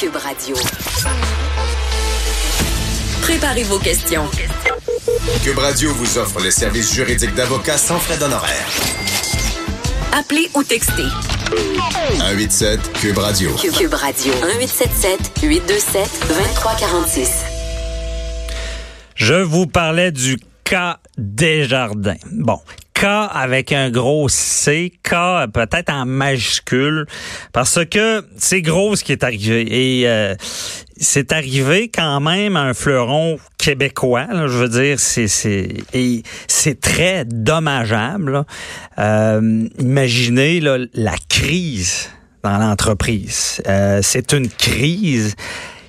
Cube Radio. Préparez vos questions. Cube Radio vous offre les services juridiques d'avocats sans frais d'honoraires. Appelez ou textez. 187 Cube Radio. Cube Radio. 1877 827 2346. Je vous parlais du cas Desjardins. Bon, K avec un gros C, K peut-être en majuscule, parce que c'est gros ce qui est arrivé. Et euh, c'est arrivé quand même à un fleuron québécois. je veux dire, c'est c'est très dommageable. Euh, imaginez là, la crise dans l'entreprise. Euh, c'est une crise.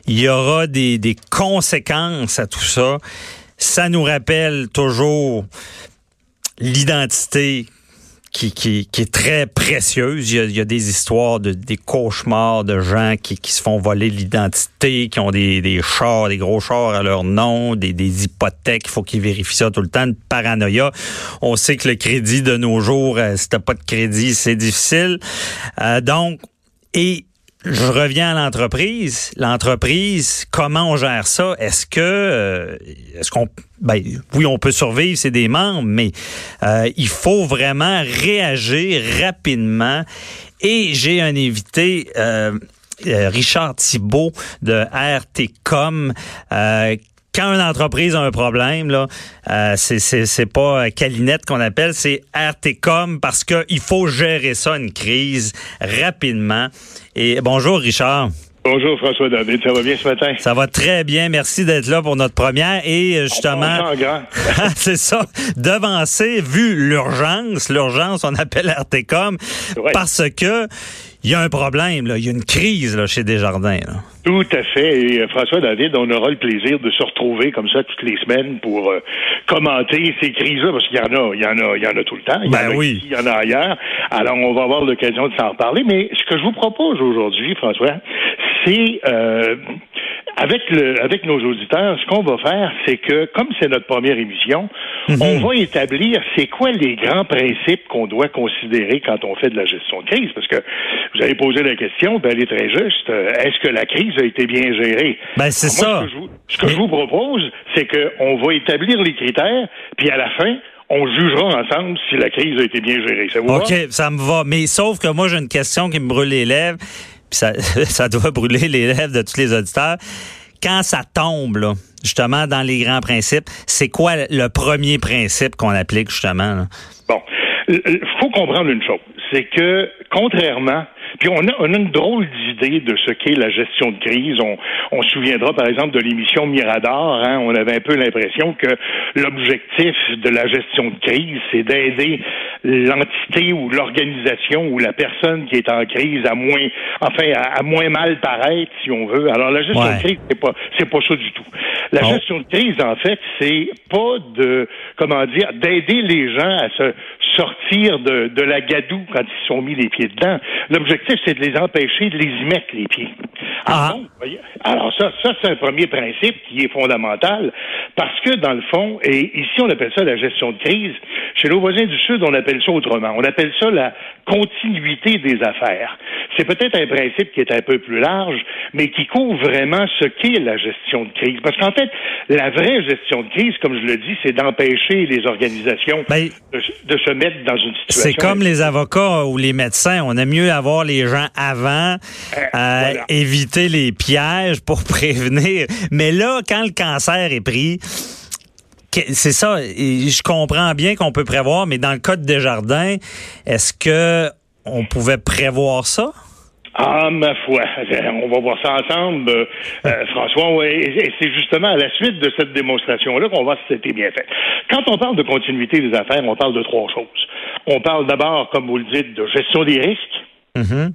Il y aura des, des conséquences à tout ça. Ça nous rappelle toujours l'identité qui, qui, qui, est très précieuse. Il y, a, il y a, des histoires de des cauchemars de gens qui, qui se font voler l'identité, qui ont des, des chars, des gros chars à leur nom, des, des hypothèques. Il faut qu'ils vérifient ça tout le temps. Une paranoïa. On sait que le crédit de nos jours, euh, si t'as pas de crédit, c'est difficile. Euh, donc, et je reviens à l'entreprise. L'entreprise, comment on gère ça? Est-ce que, euh, est-ce qu'on, ben, oui, on peut survivre, c'est des membres, mais euh, il faut vraiment réagir rapidement. Et j'ai un invité, euh, Richard Thibault de RTCom, quand une entreprise a un problème, là, euh, c'est, c'est, pas Calinette qu'on appelle, c'est RTCOM parce qu'il faut gérer ça, une crise, rapidement. Et bonjour, Richard. Bonjour François David, ça va bien ce matin? Ça va très bien, merci d'être là pour notre première et euh, justement, c'est ça, devancer vu l'urgence, l'urgence on appelle RTCOM parce que il y a un problème, là. il y a une crise là, chez Desjardins. Tout à fait. Et euh, François David, on aura le plaisir de se retrouver comme ça toutes les semaines pour euh, commenter ces crises-là, parce qu'il y en a, il y en a, il y en a tout le temps. Il y ben en a oui. Ici, il y en a ailleurs. Alors, on va avoir l'occasion de s'en reparler. Mais ce que je vous propose aujourd'hui, François, c'est euh, avec le avec nos auditeurs, ce qu'on va faire, c'est que comme c'est notre première émission, Mhm. on va établir c'est quoi les grands principes qu'on doit considérer quand on fait de la gestion de crise. Parce que vous avez posé la question, ben elle est très juste. Euh, Est-ce que la crise a été bien gérée Ben c'est ça. Ce que je vous, ce que je vous propose, c'est qu'on va établir les critères, puis à la fin, on jugera ensemble si la crise a été bien gérée. Ça vous va? OK, ça me va. Mais sauf que moi, j'ai une question qui me brûle les lèvres, puis ça, ça doit brûler les lèvres de tous les auditeurs. Quand ça tombe, là, justement, dans les grands principes, c'est quoi le premier principe qu'on applique, justement? Là? Bon, il faut comprendre une chose, c'est que contrairement puis on a, une drôle d'idée de ce qu'est la gestion de crise. On, on se souviendra par exemple de l'émission Mirador. Hein, on avait un peu l'impression que l'objectif de la gestion de crise, c'est d'aider l'entité ou l'organisation ou la personne qui est en crise à moins, enfin, à, à moins mal paraître, si on veut. Alors la gestion Ouais. de crise, c'est pas, c'est pas ça du tout. La gestion de crise, en fait, c'est pas de, comment dire, d'aider les gens à se sortir de, de la gadoue quand ils se sont mis les pieds dedans. L'objectif, c'est de les empêcher de les y mettre les pieds. Ah. Alors ça, ça c'est un premier principe qui est fondamental parce que dans le fond, et ici on appelle ça la gestion de crise. Chez nos voisins du Sud, on appelle ça autrement. On appelle ça la continuité des affaires. C'est peut-être un principe qui est un peu plus large, mais qui couvre vraiment ce qu'est la gestion de crise. Parce qu'en fait, la vraie gestion de crise, comme je le dis, c'est d'empêcher les organisations Ben, de, de se mettre dans une situation. C'est comme les avocats ou les médecins. On aime mieux avoir les gens avant, euh, voilà. éviter les pièges pour prévenir. Mais là, quand le cancer est pris, c'est ça. et Je comprends bien qu'on peut prévoir, mais dans le cas de Desjardins, est-ce que on pouvait prévoir ça? Ah, ma foi. On va voir ça ensemble, euh, euh, François. Ouais, et c'est justement à la suite de cette démonstration-là qu'on va voir si c'était bien fait. Quand on parle de continuité des affaires, on parle de trois choses. On parle d'abord, comme vous le dites, de gestion des risques. Mhm.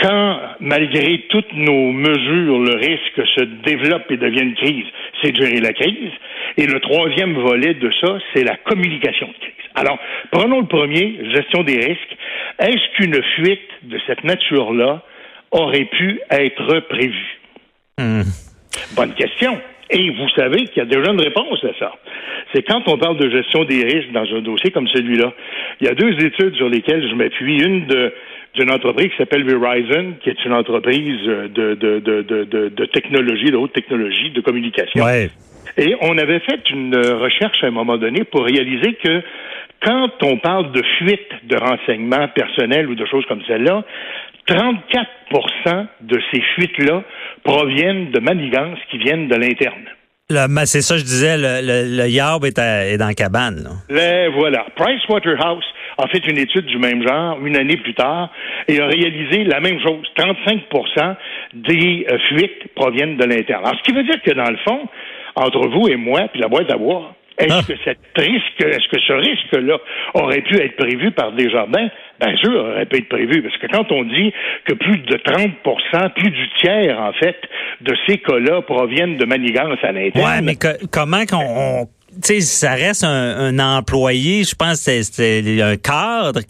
Quand, malgré toutes nos mesures, le risque se développe et devient une crise, c'est de gérer la crise. Et le troisième volet de ça, c'est la communication de crise. Alors, prenons le premier, gestion des risques. Est-ce qu'une fuite de cette nature-là aurait pu être prévue? Hmm. Bonne question. Et vous savez qu'il y a déjà une réponse à ça. C'est quand on parle de gestion des risques dans un dossier comme celui-là. Il y a deux études sur lesquelles je m'appuie. Une de, d'une entreprise qui s'appelle Verizon, qui est une entreprise de, de, de, de, de technologie, de haute technologie, de communication. Ouais. Et on avait fait une recherche à un moment donné pour réaliser que quand on parle de fuite de renseignements personnels ou de choses comme celle-là, 34% de ces fuites-là proviennent de manigances qui viennent de l'interne. C'est ça, je disais, le, le, le est, est, dans la cabane. Là. Les voilà. Pricewaterhouse a fait une étude du même genre une année plus tard et a réalisé la même chose. 35% des euh, fuites proviennent de l'interne. Alors, ce qui veut dire que, dans le fond, entre vous et moi, puis la boîte à boire, est-ce ah. que cette risque, est-ce que ce risque-là aurait pu être prévu par Desjardins? Bien sûr, aurait pu être prévu, parce que quand on dit que plus de 30% plus du tiers, en fait, de ces cas-là proviennent de manigances à l'interne. Ouais, mais comment qu'on tu sais, ça reste un, employé, je pense que c'est un cadre.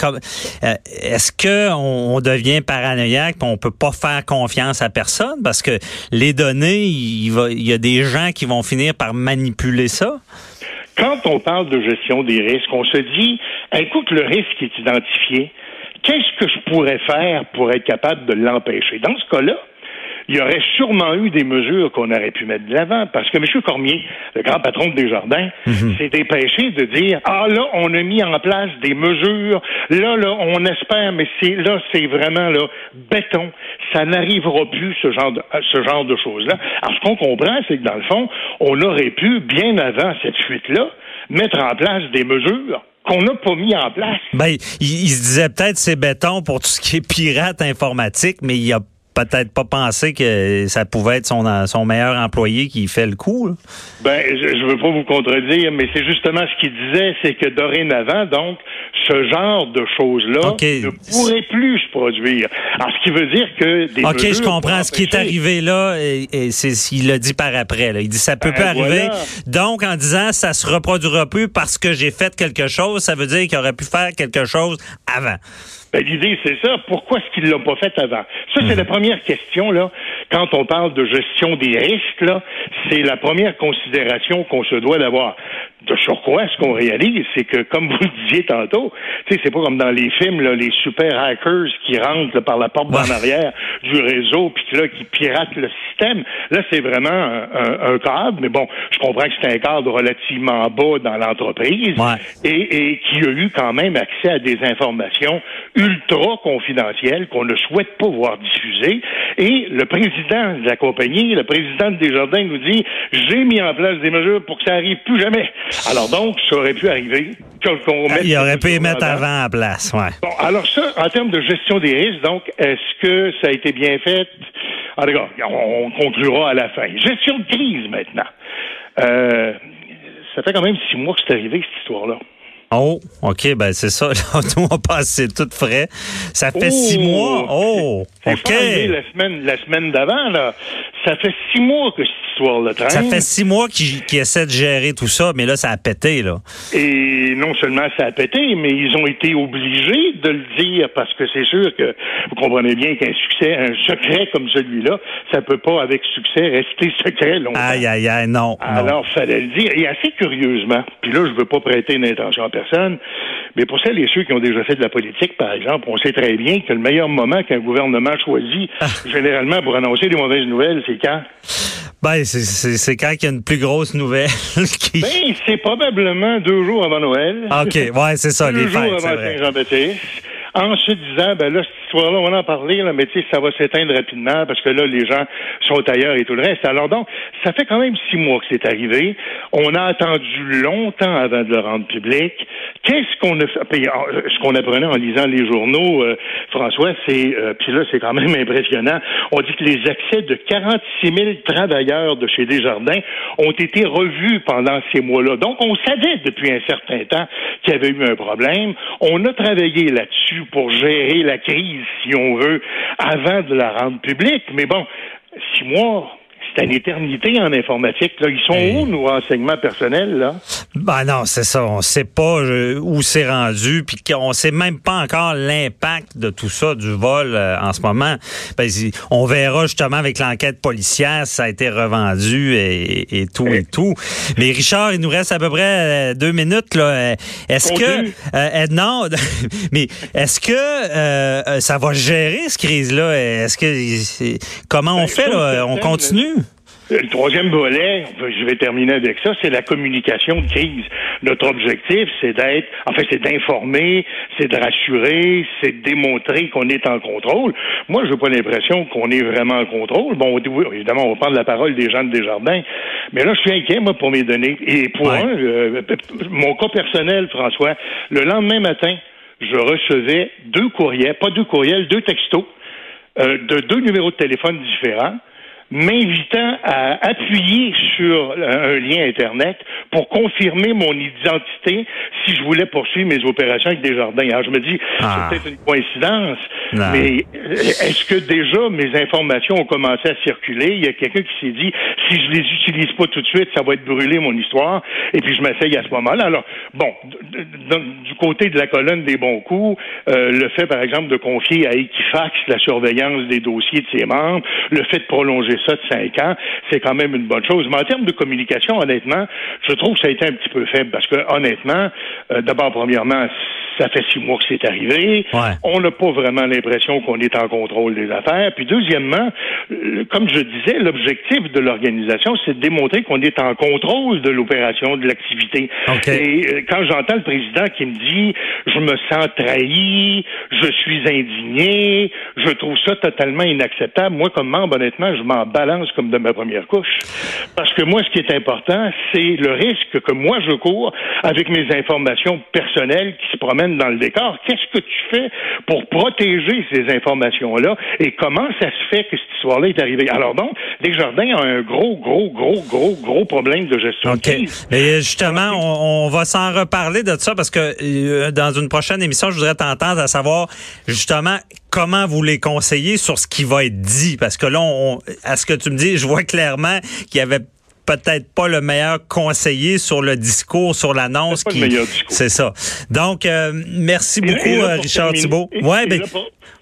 Euh, est-ce que on, devient paranoïaque on peut pas faire confiance à personne? Parce que les données, il, va, il y a des gens qui vont finir par manipuler ça? Quand on parle de gestion des risques, on se dit, écoute, le risque est identifié. Qu'est-ce que je pourrais faire pour être capable de l'empêcher? Dans ce cas-là, il y aurait sûrement eu des mesures qu'on aurait pu mettre de l'avant. Parce que M. Cormier, le grand patron de Desjardins, mhm. s'est dépêché de dire Ah là, on a mis en place des mesures. Là, là, on espère, mais c'est là, c'est vraiment là, béton. Ça n'arrivera plus, ce genre de, ce genre de choses-là. Alors, ce qu'on comprend, c'est que dans le fond, on aurait pu, bien avant cette fuite-là, mettre en place des mesures qu'on n'a pas mis en place. Ben, il, il se disait peut-être c'est béton pour tout ce qui est pirate informatique, mais il y a peut-être pas pensé que ça pouvait être son, son meilleur employé qui fait le coup. Ben, je, je veux pas vous contredire, mais c'est justement ce qu'il disait, c'est que dorénavant, donc, ce genre de choses-là ne pourrait plus se produire. Alors, ce qui veut dire que des OK, je comprends. Ce qui est arrivé là, et, c'est ce qu'il a dit par après. Là. Il dit ça peut ben, pas arriver. Donc, en disant ça se reproduira plus parce que j'ai fait quelque chose, ça veut dire qu'il aurait pu faire quelque chose avant. Ben, l'idée, c'est ça. Pourquoi est-ce qu'il ne l'a pas fait avant? Ça, c'est la mhm. première question, là. Quand on parle de gestion des risques, là, c'est la première considération qu'on se doit d'avoir. De surcroît, ce qu'on réalise, c'est que, comme vous le disiez tantôt, tu sais, c'est pas comme dans les films, là, les super hackers qui rentrent par la porte en arrière du réseau, puis là, qui piratent le système. Là, c'est vraiment un, un, cadre, mais bon, je comprends que c'est un cadre relativement bas dans l'entreprise et, et qui a eu quand même accès à des informations ultra confidentiel qu'on ne souhaite pas voir diffuser. Et le président de la compagnie, le président de Desjardins nous dit, j'ai mis en place des mesures pour que ça arrive plus jamais. Alors donc, ça aurait pu arriver. Il aurait pu y mettre avant en place, ouais. Bon, alors ça, en termes de gestion des risques, donc, est-ce que ça a été bien fait? En tout cas, on conclura à la fin. Gestion de crise maintenant. Euh, ça fait quand même six mois que c'est arrivé, cette histoire-là. Oh, OK, ben c'est ça. Nous, on passe tout frais. Ça fait six oh! La semaine, la semaine d'avant, là. Ça fait six mois que cette histoire-là traîne. Ça fait six mois qu'ils essaient de gérer tout ça, mais là, ça a pété, là. Et non seulement ça a pété, mais ils ont été obligés de le dire parce que c'est sûr que vous comprenez bien qu'un succès, un secret comme celui-là, ça peut pas, avec succès, rester secret longtemps. Aïe, aïe, aïe, non. Alors, fallait le dire. Et assez curieusement, puis là, je veux pas prêter une intention à personne, mais pour celles et ceux qui ont déjà fait de la politique, par exemple, on sait très bien que le meilleur moment qu'un gouvernement choisit, ah. généralement, pour annoncer des mauvaises nouvelles, c'est quand? Ben, c'est quand qu'il y a une plus grosse nouvelle. qui... Ben, c'est probablement deux jours avant Noël. OK, ouais, c'est ça, deux les jours avant Saint-Jean-Baptiste. En se disant, ben là, on va en parler, là, mais tu sais, ça va s'éteindre rapidement parce que là, les gens sont ailleurs et tout le reste. Alors donc, ça fait quand même six mois que c'est arrivé. On a attendu longtemps avant de le rendre public. Qu'est-ce qu'on a fait? Ce qu'on apprenait en lisant les journaux, euh, François, c'est, euh, puis là, c'est quand même impressionnant. On dit que les accès de 46 000 travailleurs de chez Desjardins ont été revus pendant ces mois-là. Donc, on savait depuis un certain temps qu'il y avait eu un problème. On a travaillé là-dessus pour gérer la crise, si on veut, avant de la rendre publique. Mais bon, six mois, c'est une éternité en informatique. Là. Ils sont où nos renseignements personnels là? Ben non, c'est ça. On sait pas euh, où c'est rendu, puis qu'on sait même pas encore l'impact de tout ça du vol euh, en ce moment. Ben, on verra justement avec l'enquête policière si ça a été revendu et, tout et tout. Mais Richard, il nous reste à peu près deux minutes là. Est-ce que non, mais est-ce que ça va gérer cette crise là Est-ce que comment on ben, fait là? On continue? Le troisième volet, je vais terminer avec ça, c'est la communication de crise. Notre objectif, c'est d'être, en fait, c'est d'informer, c'est de rassurer, c'est de démontrer qu'on est en contrôle. Moi, je n'ai pas l'impression qu'on est vraiment en contrôle. Bon, évidemment, on va prendre la parole des gens de Desjardins, mais là, je suis inquiet, moi, pour mes données. Et pour un, euh, mon cas personnel, François, le lendemain matin, je recevais deux courriels, pas deux courriels, deux textos euh, de deux numéros de téléphone différents m'invitant à appuyer sur un lien Internet pour confirmer mon identité si je voulais poursuivre mes opérations avec des jardins. Alors, je me dis, ah. c'est peut-être une coïncidence, mais est-ce que déjà mes informations ont commencé à circuler? Il y a quelqu'un qui s'est dit, si je les utilise pas tout de suite, ça va être brûlé mon histoire, et puis je m'essaye à ce moment-là. Alors, bon, du côté de la colonne des bons coups, euh, le fait, par exemple, de confier à Equifax la surveillance des dossiers de ses membres, le fait de prolonger ça de cinq ans, c'est quand même une bonne chose. Mais en termes de communication, honnêtement, je trouve que ça a été un petit peu faible parce que, honnêtement, euh, d'abord, premièrement, ça fait six mois que c'est arrivé. On n'a pas vraiment l'impression qu'on est en contrôle des affaires. Puis deuxièmement, comme je disais, l'objectif de l'organisation, c'est de démontrer qu'on est en contrôle de l'opération, de l'activité. Et euh, quand j'entends le président qui me dit je me sens trahi, je suis indigné, je trouve ça totalement inacceptable. Moi, comme membre, honnêtement, je m'en balance comme de ma première couche. Parce que moi, ce qui est important, c'est le risque que moi je cours avec mes informations personnelles qui se promènent dans le décor. Qu'est-ce que tu fais pour protéger ces informations-là et comment ça se fait que cette histoire-là est arrivée? Alors donc, Desjardins a un gros, gros, gros, gros, gros problème de gestion OK. Mais justement, on, va s'en reparler de ça parce que euh, dans une prochaine émission, je voudrais t'entendre à savoir justement comment vous les conseillez sur ce qui va être dit? Parce que là, on, à ce que tu me dis, je vois clairement qu'il y avait peut-être pas le meilleur conseiller sur le discours, sur l'annonce. qui C'est ça. Donc, euh, merci beaucoup, euh, Richard Thibault. Ouais, ben,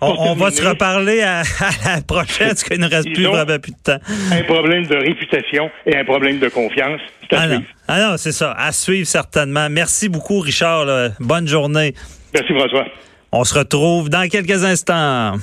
on, va se reparler à, la prochaine, parce qu'il ne reste plus vraiment plus de temps. Un problème de réputation et un problème de confiance. Ah non. ah non, c'est ça. À suivre certainement. Merci beaucoup, Richard. Bonne journée. Merci, François. On se retrouve dans quelques instants.